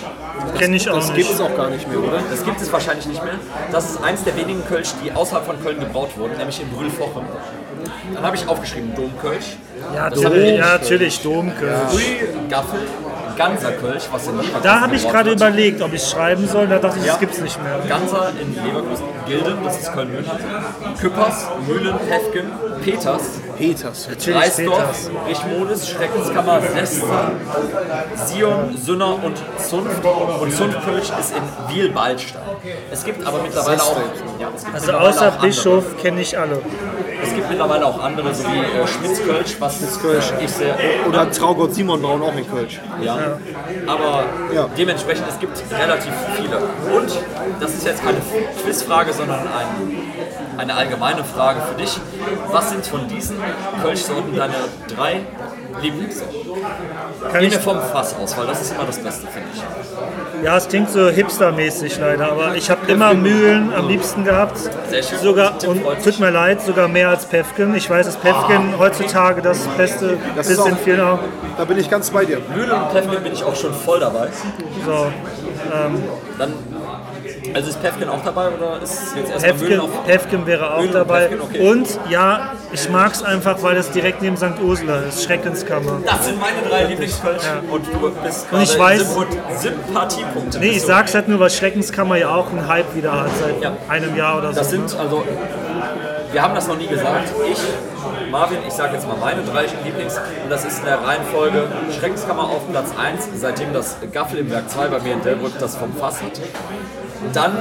Kenne ich auch Das gibt nicht. es auch gar nicht mehr, oder? Das gibt es wahrscheinlich nicht mehr. Das ist eins der wenigen Kölsch, die außerhalb von Köln gebraut wurden, nämlich in Brühlfochem. Dann habe ich aufgeschrieben Domkölsch, Ja, Dom, ja natürlich, Domkölsch. Gaffel, Ganser Kölsch, was in Leverkusen Da habe ich gerade wird. überlegt, ob ich schreiben soll. Da dachte ich, Ja. das gibt's nicht mehr. Ganser in Leverkusen, Gilden, das ist Köln-Mühlheim, Küppers, Mühlen, Hefgen, Peters, Peters. Natürlich Reisdorf, Peters. Richmodes, Schreckenskammer, Sester, Sion, Sünner und Zunft. Und Zunftkölsch ist in Wiel-Ballstein. Es gibt aber mittlerweile auch. Ja, es gibt Also mittlerweile außer auch andere. Bischof kenne ich alle. Es gibt mittlerweile auch andere, so wie äh, Schmitzkölsch, was Schmitzkölsch. ich sehr. Oder Traugott Simon brauen auch in Kölsch. Ja. Aber Ja. dementsprechend, es gibt relativ viele. Und das ist jetzt keine Quizfrage, sondern ein, eine allgemeine Frage für dich. Was sind von diesen Kölschsorten deine drei Lieblingssorten. Kann ich, vom Fass aus, weil das ist immer das Beste, finde ich. ja, es klingt so hipstermäßig leider, aber ich habe immer Mühlen am liebsten gehabt. Sehr schön. Sogar, und tut mir leid, sogar mehr als Pefken. Ich weiß, dass Pefken heutzutage das beste Das ist ist in vielen Augen. Da bin ich ganz bei dir. Mühle und Pefken bin ich auch schon voll dabei. So, Dann, also ist Pefken auch dabei oder ist jetzt erstmal Mühlen Pefken, auf? Pefken wäre auch Mühlen und dabei. Pefken, okay. Und ja, ich mag es einfach, weil es direkt neben St. Ursula ist. Schreckenskammer. Das sind meine drei Lieblingskölsch und du bist Und ich weiß- Symp- Sympathiepunkte. Nee, ich sag's halt nur, weil Schreckenskammer ja auch einen Hype wieder hat seit Ja. einem Jahr oder so. Das sind also, wir haben das noch nie gesagt. Ich, Marvin, ich sage jetzt mal meine drei Lieblings und das ist in der Reihenfolge Schreckenskammer auf Platz 1, seitdem das Gaffel im Werk 2 bei mir in Delbrück das vom Fass hat. Dann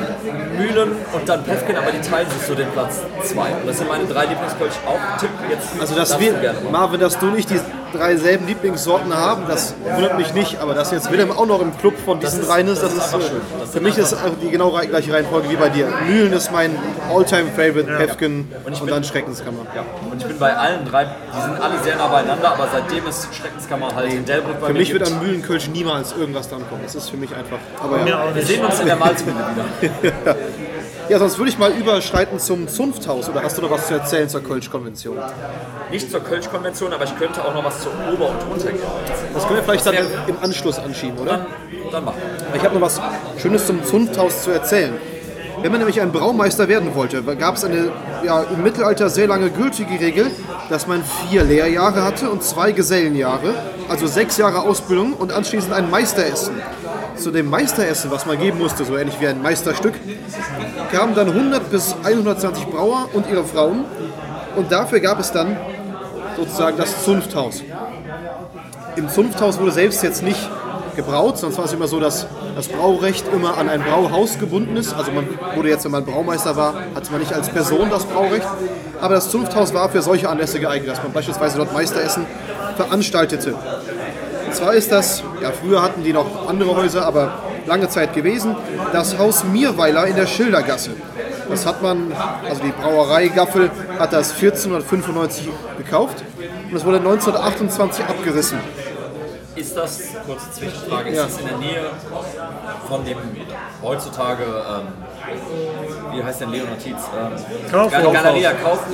Mühlen und dann Pefken, aber die teilen sich so den Platz 2. Und das sind meine drei Lieblingskölsch. Auch Tipp jetzt. Also, dass wir. Marvin, dass du nicht die drei selben Lieblingssorten haben, das wundert mich nicht. Aber dass jetzt Willem auch noch im Club von diesen ist- dreien ist, das das, ist ist, einfach äh, schön. Das für mich ist die genau gleiche Reihenfolge wie bei dir. Mühlen ist mein All-Time-Favorite, Pefken und, ich bin- dann Schreckenskammer. Ja, und ich bin bei allen drei, die sind alle sehr nah beieinander, aber seitdem es Schreckenskammer halt in Delbrück bei Für mich wird an Mühlenkölsch niemals irgendwas dran kommen. Das ist für mich einfach. Aber ja. wir sehen uns in der Malzmühle wieder. ja, sonst würde ich mal überschreiten zum Zunfthaus. Oder hast du noch was zu erzählen zur Kölsch-Konvention? Nicht zur Kölsch-Konvention, aber ich könnte auch noch was zur Ober- und Untergärung erzählen. Das können wir vielleicht dann im Anschluss anschieben, oder? Dann, dann machen wir. Ich habe noch was Schönes zum Zunfthaus zu erzählen. Wenn man nämlich ein Braumeister werden wollte, gab es eine ja, im Mittelalter sehr lange gültige Regel, dass man vier Lehrjahre hatte und zwei Gesellenjahre, also sechs Jahre Ausbildung und anschließend ein Meisteressen. Zu dem Meisteressen, was man geben musste, so ähnlich wie ein Meisterstück, kamen dann 100 bis 120 Brauer und ihre Frauen und dafür gab es dann sozusagen das Zunfthaus. Im Zunfthaus wurde selbst jetzt nicht gebraut, sonst war es immer so, dass das Braurecht immer an ein Brauhaus gebunden ist. Also man wurde jetzt, wenn man Braumeister war, hatte man nicht als Person das Braurecht. Aber das Zunfthaus war für solche Anlässe geeignet, dass man beispielsweise dort Meisteressen veranstaltete. Und zwar ist das, ja früher hatten die noch andere Häuser, aber lange Zeit gewesen, das Haus Mierweiler in der Schildergasse. Das hat man, also die Brauerei Gaffel hat das 1495 gekauft und es wurde 1928 abgerissen. Ist das, kurze Zwischenfrage, ist Ja. das in der Nähe von dem heutzutage, ähm, wie heißt denn Leonard Tietz? Ähm, Kaufhof. Gal- Galeria Kaufhof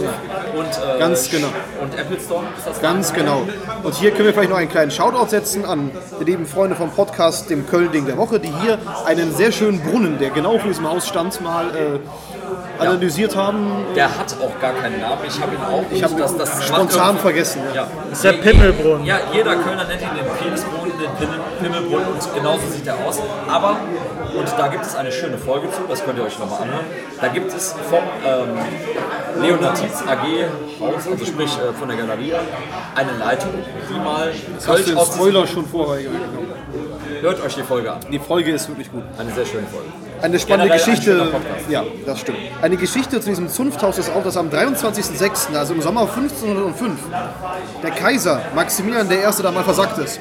und, äh, Ganz genau. und Apple Store, ist das Ganz genau. Und hier können wir vielleicht noch einen kleinen Shoutout setzen an die lieben Freunde vom Podcast, dem Köln-Ding der Woche, die hier einen sehr schönen Brunnen, der genau vor diesem Haus stand, mal äh, analysiert haben. Der hat auch gar keinen Namen. Ich habe ihn auch Ich habe das, das spontan vergessen. Ja. Ja. ist der Pimmelbrunnen. Ja, jeder Kölner nennt ihn den Penisbrunnen, den Pimmel, Pimmelbrunnen und genauso sieht er aus. Aber, und da gibt es eine schöne Folge zu, das könnt ihr euch nochmal anhören. Da gibt es vom ähm, Leonard Tietz AG Haus, also sprich äh, von der Galerie, eine Leitung, die mal Hast du den aus Spoiler schon vorher genommen? Hört euch die Folge an. Die Folge ist wirklich gut. Eine sehr schöne Folge. Eine spannende Generell ein Geschichte. Podcast. Ja, das stimmt. Eine Geschichte zu diesem Zunfthaus ist auch, dass am 23.06., also im Sommer 1505, der Kaiser Maximilian I. da mal versackt ist.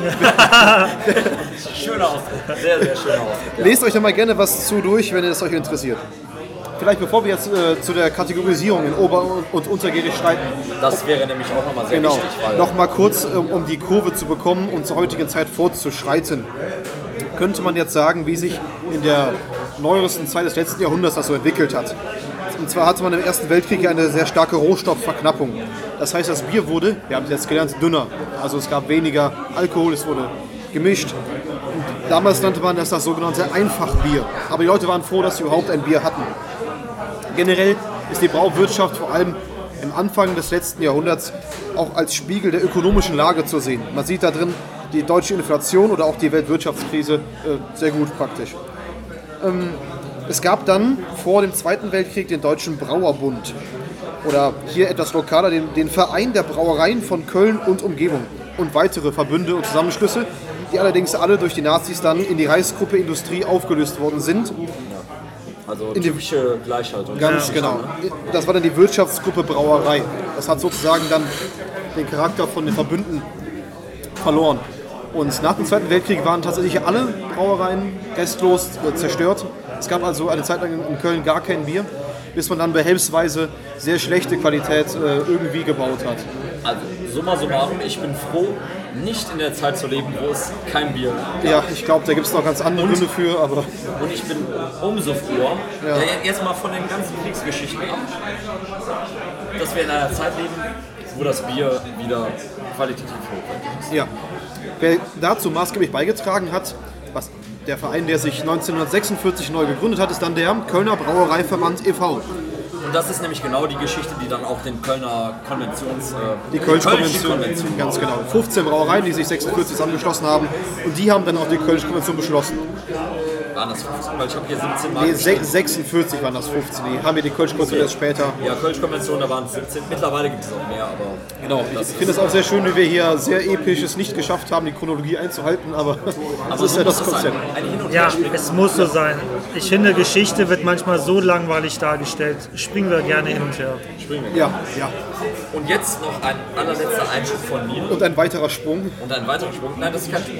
Schöner Ausdruck. Sehr, sehr schöner Ausdruck. Ja. Lest euch da mal gerne was zu durch, wenn es euch interessiert. Vielleicht bevor wir jetzt äh, zu der Kategorisierung in Ober- und Untergärig schreiten, Das wäre nämlich auch nochmal sehr genau, wichtig, weil noch mal kurz, um, um die Kurve zu bekommen und zur heutigen Zeit fortzuschreiten, könnte man jetzt sagen, wie sich in der neuesten Zeit des letzten Jahrhunderts das so entwickelt hat. Und zwar hatte man im Ersten Weltkrieg eine sehr starke Rohstoffverknappung. Das heißt, das Bier wurde, wir haben es jetzt gelernt, dünner. Also es gab weniger Alkohol, es wurde gemischt. Und damals nannte man das das sogenannte Einfachbier. Aber die Leute waren froh, dass sie überhaupt ein Bier hatten. Generell ist die Brauwirtschaft vor allem im Anfang des letzten Jahrhunderts auch als Spiegel der ökonomischen Lage zu sehen. Man sieht da drin die deutsche Inflation oder auch die Weltwirtschaftskrise äh, sehr gut praktisch. Ähm, es gab dann vor dem Zweiten Weltkrieg den Deutschen Brauerbund oder hier etwas lokaler den, den Verein der Brauereien von Köln und Umgebung und weitere Verbünde und Zusammenschlüsse, die allerdings alle durch die Nazis dann in die Reichsgruppe Industrie aufgelöst worden sind also die- typische Gleichhaltung. Ganz genau. Das war dann die Wirtschaftsgruppe Brauerei. Das hat sozusagen dann den Charakter von den Verbünden verloren. Und nach dem Zweiten Weltkrieg waren tatsächlich alle Brauereien restlos zerstört. Es gab also eine Zeit lang in Köln gar kein Bier. bis man dann behelfsweise sehr schlechte Qualität äh, irgendwie gebaut hat. Also, summa summarum, ich bin froh, nicht in der Zeit zu leben, wo es kein Bier gibt. Ja, ich glaube, da gibt es noch ganz andere Gründe für, aber Und ich bin umso froher, Ja. jetzt mal von den ganzen Kriegsgeschichten ab, dass wir in einer Zeit leben, wo das Bier wieder qualitativ hochwertig ist. ja. Wer dazu maßgeblich beigetragen hat, der Verein, der sich 1946 neu gegründet hat, ist dann der Kölner Brauereiverband e.V. Und das ist nämlich genau die Geschichte, die dann auch den Kölner Konventions... Äh, Die Kölsch-Konvention, Konvention ganz genau. 15 Brauereien, die sich 46 zusammengeschlossen haben und die haben dann auch die Kölsch-Konvention beschlossen. Waren das 15, weil ich habe hier 17 Mal Nee, geschrieben. se 46 waren das 15, die haben wir die Kölsch-Konvention erst später. Ja, Kölsch-Konvention, da waren es 17. Mittlerweile gibt es auch mehr, aber Genau, ich finde es auch sehr schön, wie wir hier sehr episch es nicht geschafft haben, die Chronologie einzuhalten, aber das aber ist so ja das. Konzept. Ja, es muss so sein. Ich finde, Geschichte wird manchmal so langweilig dargestellt. Springen wir gerne hin und her. Ja, ja. Und jetzt noch ein allerletzter Einschub von mir. Und ein weiterer Sprung. Und ein weiterer Sprung. Nein, das ist kein Sprung.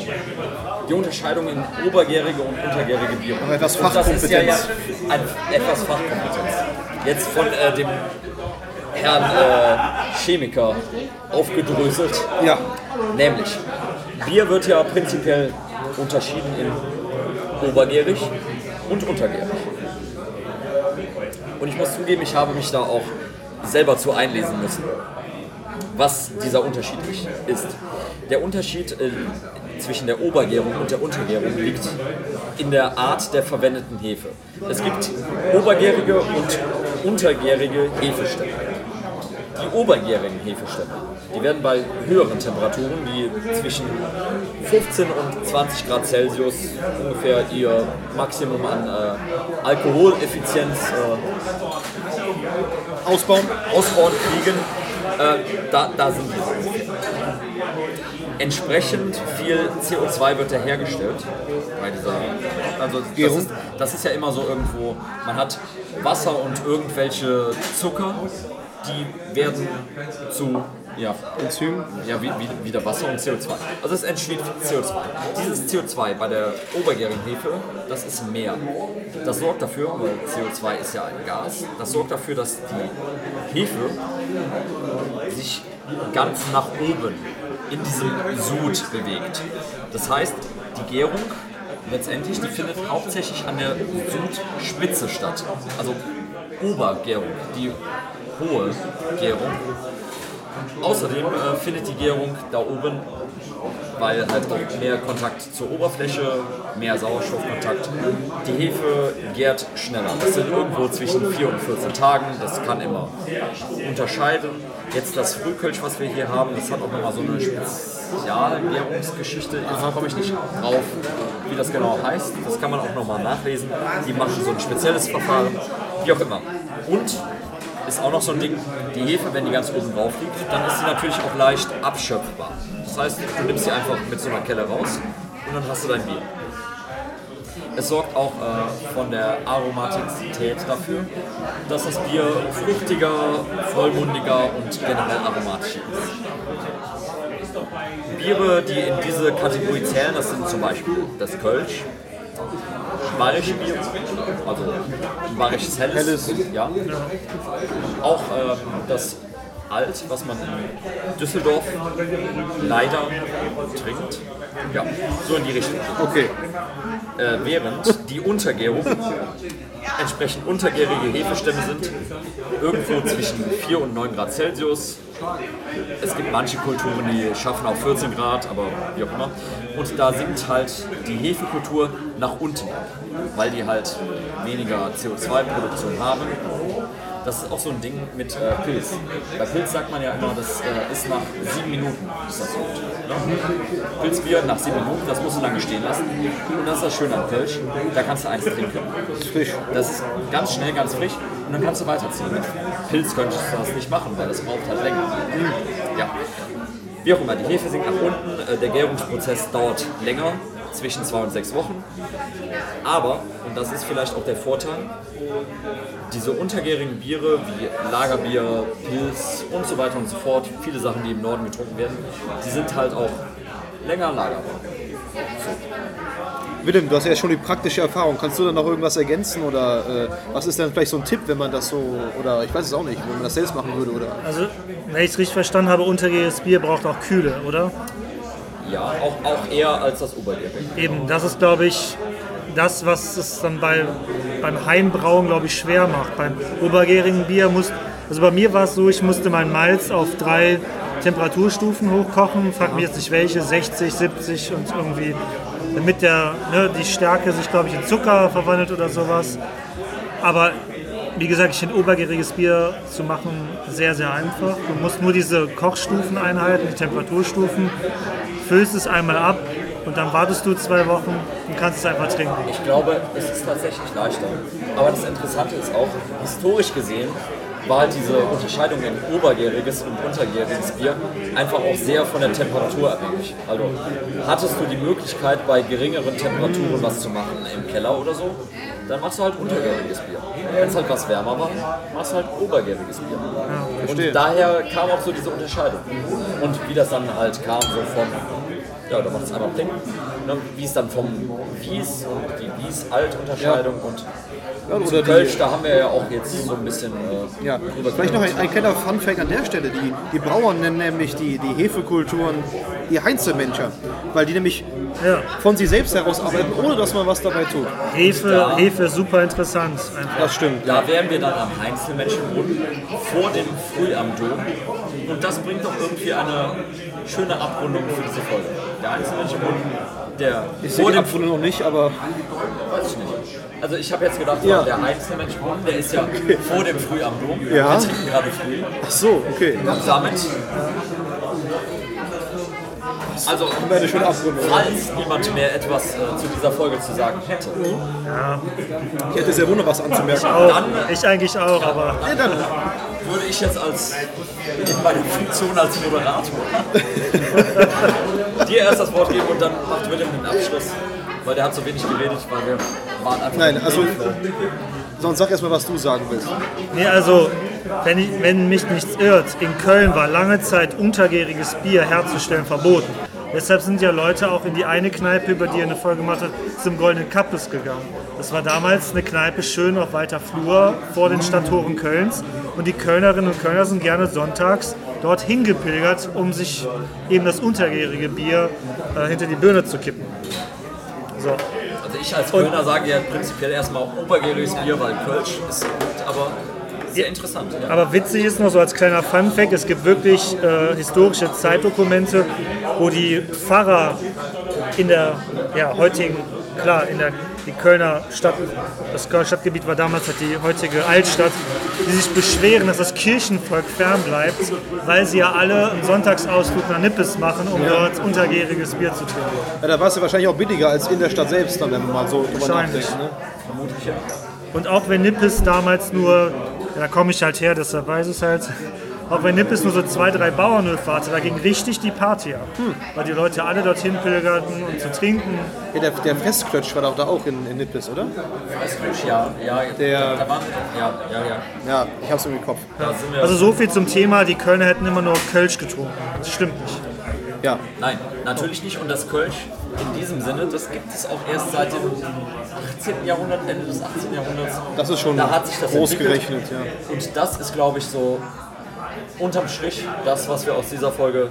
Die Unterscheidung in obergärige und untergärige Biere. Aber etwas Und das ist ja, ja Fachkompetenz. ein, etwas Fachkompetenz. Jetzt von äh, dem Herrn äh, Chemiker aufgedröselt. Ja, Nämlich, Bier wird ja prinzipiell unterschieden in obergärig und untergärig. Und ich muss zugeben, ich habe mich da auch selber zu einlesen müssen, was dieser Unterschied ist. Der Unterschied äh, zwischen der Obergärung und der Untergärung liegt in der Art der verwendeten Hefe. Es gibt obergärige und untergärige Hefestämme. Die obergärigen Hefestämme, die werden bei höheren Temperaturen, die zwischen 15 und 20 Grad Celsius ungefähr ihr Maximum an äh, Alkoholeffizienz äh, ausbauen. ausbauen kriegen, äh, da, da sind die ungefähr. Entsprechend viel CO2 wird da hergestellt bei dieser. Also das ist, das ist ja immer so irgendwo, man hat Wasser und irgendwelche Zucker, die werden zu ja, Enzym. ja, wie, wie, wieder Wasser und CO2. Also es entsteht CO2. Dieses CO2 bei der obergärigen Hefe, das ist mehr. Das sorgt dafür, weil CO2 ist ja ein Gas, das sorgt dafür, dass die Hefe sich ganz nach oben in diesem Sud bewegt. Das heißt, die Gärung letztendlich, die findet hauptsächlich an der Sudspitze statt. Also Obergärung, die hohe Gärung Außerdem äh, findet die Gärung da oben, weil halt auch mehr Kontakt zur Oberfläche, mehr Sauerstoffkontakt, die Hefe gärt schneller. Das sind irgendwo zwischen 4 und 14 Tagen, das kann immer unterscheiden. Jetzt das Frühkölsch, was wir hier haben, das hat auch nochmal so eine Spezialgärungsgeschichte. Jetzt komme ich nicht drauf, wie das genau heißt. Das kann man auch nochmal nachlesen. Die machen so ein spezielles Verfahren, wie auch immer. Und ist auch noch so ein Ding, die Hefe, wenn die ganz oben drauf liegt, dann ist sie natürlich auch leicht abschöpfbar. Das heißt, du nimmst sie einfach mit so einer Kelle raus und dann hast du dein Bier. Es sorgt auch äh, von der Aromatizität dafür, dass das Bier fruchtiger, vollmundiger und generell aromatischer ist. Biere, die in diese Kategorie zählen, das sind zum Beispiel das Kölsch, bayerische Bier, also bayerisches Helles. Ja. Auch ähm, das Alt, was man in Düsseldorf leider trinkt. Ja, so in die Richtung. Okay. Äh, während die Untergärung entsprechend untergärige Hefestämme sind, irgendwo zwischen 4 und 9 Grad Celsius. Es gibt manche Kulturen, die schaffen auch 14 Grad, aber wie auch immer. Und da sinkt halt die Hefekultur nach unten, weil die halt weniger CO2-Produktion haben. Das ist auch so ein Ding mit äh, Pilz. Bei Pilz sagt man ja immer, das äh, ist nach sieben Minuten ist das so. Ne? Pilzbier nach sieben Minuten, das musst du lange stehen lassen. Und das ist das Schöne an Kölsch, da kannst du eins trinken. Frisch. Das ist ganz schnell, ganz frisch und dann kannst du weiterziehen. Mit Pilz könntest du das nicht machen, weil das braucht halt länger. Ja. Wie auch immer, die Hefe sinkt nach unten, äh, der Gärungsprozess dauert länger, zwischen zwei und sechs Wochen. Aber, und das ist vielleicht auch der Vorteil, diese untergärigen Biere wie Lagerbier, Pilz und so weiter und so fort, viele Sachen, die im Norden getrunken werden, die sind halt auch länger lagerbar. So. Willem, du hast ja schon die praktische Erfahrung. Kannst du da noch irgendwas ergänzen oder äh, was ist denn vielleicht so ein Tipp, wenn man das so, oder ich weiß es auch nicht, wenn man das selbst machen würde oder? Also, wenn ich es richtig verstanden habe, untergäriges Bier braucht auch Kühle, oder? Ja, auch, auch eher als das Obergärige. Eben, das ist, glaube ich, das, was es dann bei, beim Heimbrauen, glaube ich, schwer macht. Beim obergärigen Bier muss, also bei mir war es so, ich musste meinen Malz auf drei Temperaturstufen hochkochen, frag mich jetzt nicht welche, 60, 70 und irgendwie, damit der, ne, die Stärke sich, glaube ich, in Zucker verwandelt oder sowas. Aber wie gesagt, ich finde obergäriges Bier zu machen sehr, sehr einfach. Du musst nur diese Kochstufen einhalten, die Temperaturstufen, füllst es einmal ab und dann wartest du zwei Wochen und kannst es einfach trinken. Ich glaube, es ist tatsächlich leichter. Aber das Interessante ist auch, historisch gesehen, war diese Unterscheidung in obergäriges und untergäriges Bier einfach auch sehr von der Temperatur abhängig. Also hattest du die Möglichkeit, bei geringeren Temperaturen was zu machen im Keller oder so, dann machst du halt untergäriges Bier. Wenn es halt was wärmer war, machst du halt obergäriges Bier. und daher kam auch so diese Unterscheidung. Und wie das dann halt kam, so von, ja, da macht es einmal Pling, ne, wie es dann vom Wies und die Wies-Alt-Unterscheidung und Ja, zum oder Kölsch, die, da haben wir ja auch jetzt so ein bisschen äh, ja, vielleicht noch ein, ein kleiner Fun-Fact an der Stelle. Die, die Brauern nennen nämlich die, die Hefekulturen die Heinzelmenscher, weil die nämlich Ja. von sich selbst heraus arbeiten, ohne dass man was dabei tut. Hefe, Hefe ist super interessant. Einfach. Das stimmt. Da wären wir dann am Heinzelmenschenbrunnen vor dem Früh am Dom. Und das bringt doch irgendwie eine schöne Abrundung für diese Folge. Der Heinzelmenschenbrunnen, der Ich vor dem Abfunde noch nicht, aber weiß ich nicht. Also ich habe jetzt gedacht, Ja. der Heinzelmenschenbrunnen, der ist ja vor dem Früh am Dom. Ja. Wir trinken gerade früh. ach so, okay. Und damit. Also, Haben wir eine schöne Abrundung. falls niemand mehr etwas äh, zu dieser Folge zu sagen hätte, Ich hätte sehr wunder was anzumerken. Auch, ich eigentlich auch, aber Ja, dann, würde ich jetzt als in meiner Funktion als Moderator dir erst das Wort geben und dann macht Willem den Abschluss. Weil der hat so wenig geredet, weil wir waren einfach Nein, also- Redeflow. Sonst sag erst mal, was du sagen willst. nee, also wenn, ich, wenn mich nichts irrt, in Köln war lange Zeit untergäriges Bier herzustellen verboten. Deshalb sind ja Leute auch in die eine Kneipe, über die ihr eine Folge gemacht habt, zum Goldenen Kappes gegangen. Das war damals eine Kneipe schön auf weiter Flur vor den Stadttoren Kölns. Und die Kölnerinnen und Kölner sind gerne sonntags dort hingepilgert, um sich eben das untergärige Bier äh, hinter die Birne zu kippen. So. Also ich als Kölner sage ja prinzipiell erstmal obergäriges Bier, weil Kölsch ist gut, aber sehr interessant. Ja. Aber witzig ist noch so als kleiner Funfact, es gibt wirklich äh, historische Zeitdokumente, wo die Pfarrer in der ja, heutigen, klar, in der die Kölner Stadt, das Kölner Stadtgebiet war damals halt die heutige Altstadt, die sich beschweren, dass das Kirchenvolk fernbleibt, weil sie ja alle einen Sonntagsausflug nach Nippes machen, um dort untergäriges Bier zu trinken. Ja, da war es ja wahrscheinlich auch billiger als in der Stadt selbst, dann, wenn man mal so drüber Wahrscheinlich. nachdenkt. Ne? Vermutlich ja. Und auch wenn Nippes damals nur, da komme ich halt her, deshalb weiß ich es halt, auch wenn Nippes nur so zwei, drei Bauernhöfe hatte, da ging richtig die Party ab. Weil die Leute alle dorthin pilgerten, um zu trinken. Ja, der, der Fressklötsch war doch da auch in, in Nippes, oder? Weißkölsch, ja, ja. Der- da waren, ja, ja, ja. Ja, ich hab's im Kopf. Wir. Also so viel zum Thema, die Kölner hätten immer nur Kölsch getrunken. Das stimmt nicht. Ja, Nein, natürlich nicht. Und das Kölsch in diesem Sinne, das gibt es auch erst seit dem 18. Jahrhundert, Ende des 18. Jahrhunderts. das ist schon Da hat sich das groß entwickelt. gerechnet. Ja. Und das ist, glaube ich, so unterm Strich das, was wir aus dieser Folge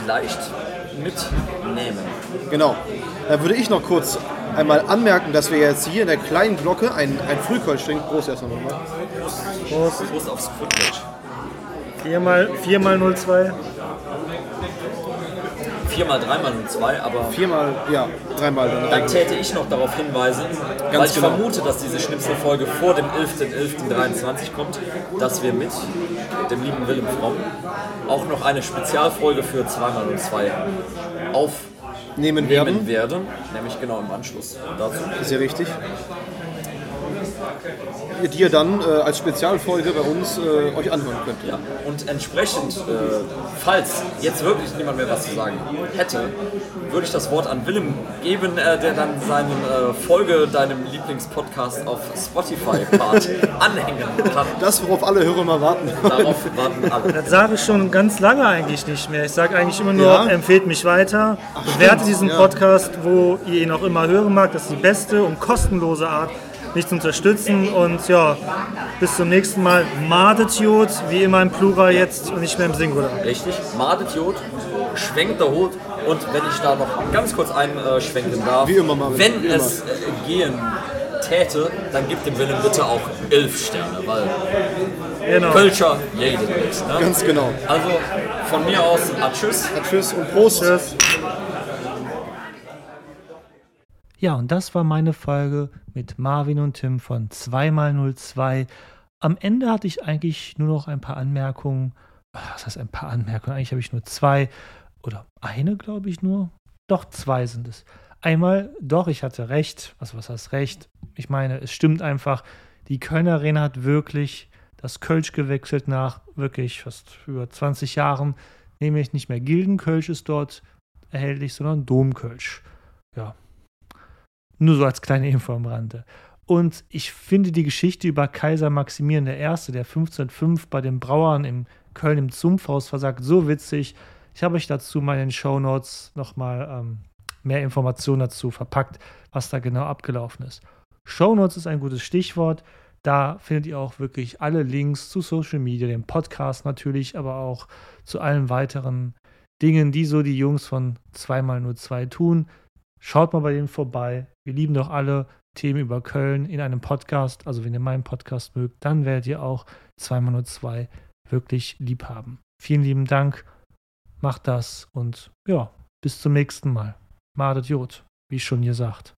vielleicht mitnehmen. Genau. Dann würde ich noch kurz einmal anmerken, dass wir jetzt hier in der kleinen Glocke ein, ein Frühkölsch trinken. Prost erstmal nochmal. Prost. Prost aufs Kölsch. 4 mal, 4 mal 02. Viermal, dreimal und zwei, aber Viermal, ja, dreimal dann. dann täte ich noch darauf hinweisen, weil ich genau. vermute, dass diese Schnipselfolge vor dem 11.11.23 kommt, dass wir mit dem lieben Willem Fromm auch noch eine Spezialfolge für 2x02 aufnehmen Nehmen werden. werden, nämlich genau im Anschluss dazu. Ist ja richtig. Ihr die ihr dann äh, als Spezialfolge bei uns äh, euch anhören könnt. Ja, und entsprechend, äh, falls jetzt wirklich niemand mehr was zu sagen hätte, würde ich das Wort an Willem geben, äh, der dann seinen äh, Folge deinem Lieblingspodcast auf Spotify-Part anhängen kann. Das, worauf alle Hörer mal warten. Darauf warten alle. Das sage ich schon ganz lange eigentlich nicht mehr. Ich sage eigentlich immer nur, Ja? empfehlt mich weiter, bewerte diesen ja. Podcast, wo ihr ihn auch immer hören mag. Das ist die beste und kostenlose Art, mich zu unterstützen. Und ja, bis zum nächsten Mal. Madet Jod, wie immer im Plural jetzt und nicht mehr im Singular. Richtig, Madet Jod, schwenkt der Hut und wenn ich da noch ganz kurz einschwenken darf, Wie immer, Marvin, wenn wie immer. es äh, gehen täte, dann gibt dem Willem bitte auch elf Sterne, weil Genau. Kölscher jeden ist. Ne? Ganz genau. Also von mir aus, ah, tschüss. Tschüss und Prost. Tschüss. Ja, und das war meine Folge mit Marvin und Tim von 2x02. Am Ende hatte ich eigentlich nur noch ein paar Anmerkungen. Ah, Was heißt ein paar Anmerkungen? Eigentlich habe ich nur zwei oder eine, glaube ich nur. Doch, zwei sind es. Einmal, doch, ich hatte recht. Also, was heißt recht? Ich meine, es stimmt einfach. Die Kölner Arena hat wirklich das Kölsch gewechselt nach wirklich fast über 20 Jahren. Nämlich nicht mehr Gildenkölsch ist dort erhältlich, sondern Domkölsch. Ja. Nur so als kleine Info am Rande. Und ich finde die Geschichte über Kaiser Maximilian I., der 1505 bei den Brauern in Köln im Zumpfhaus versagt, so witzig. Ich habe euch dazu mal in den Shownotes nochmal ähm, mehr Informationen dazu verpackt, was da genau abgelaufen ist. Shownotes ist ein gutes Stichwort. Da findet ihr auch wirklich alle Links zu Social Media, dem Podcast natürlich, aber auch zu allen weiteren Dingen, die so die Jungs von 2x02 tun. Schaut mal bei denen vorbei. Wir lieben doch alle Themen über Köln in einem Podcast. Also wenn ihr meinen Podcast mögt, dann werdet ihr auch 2x02 wirklich lieb haben. Vielen lieben Dank. Macht das und ja, bis zum nächsten Mal. Madet Jod, wie schon gesagt.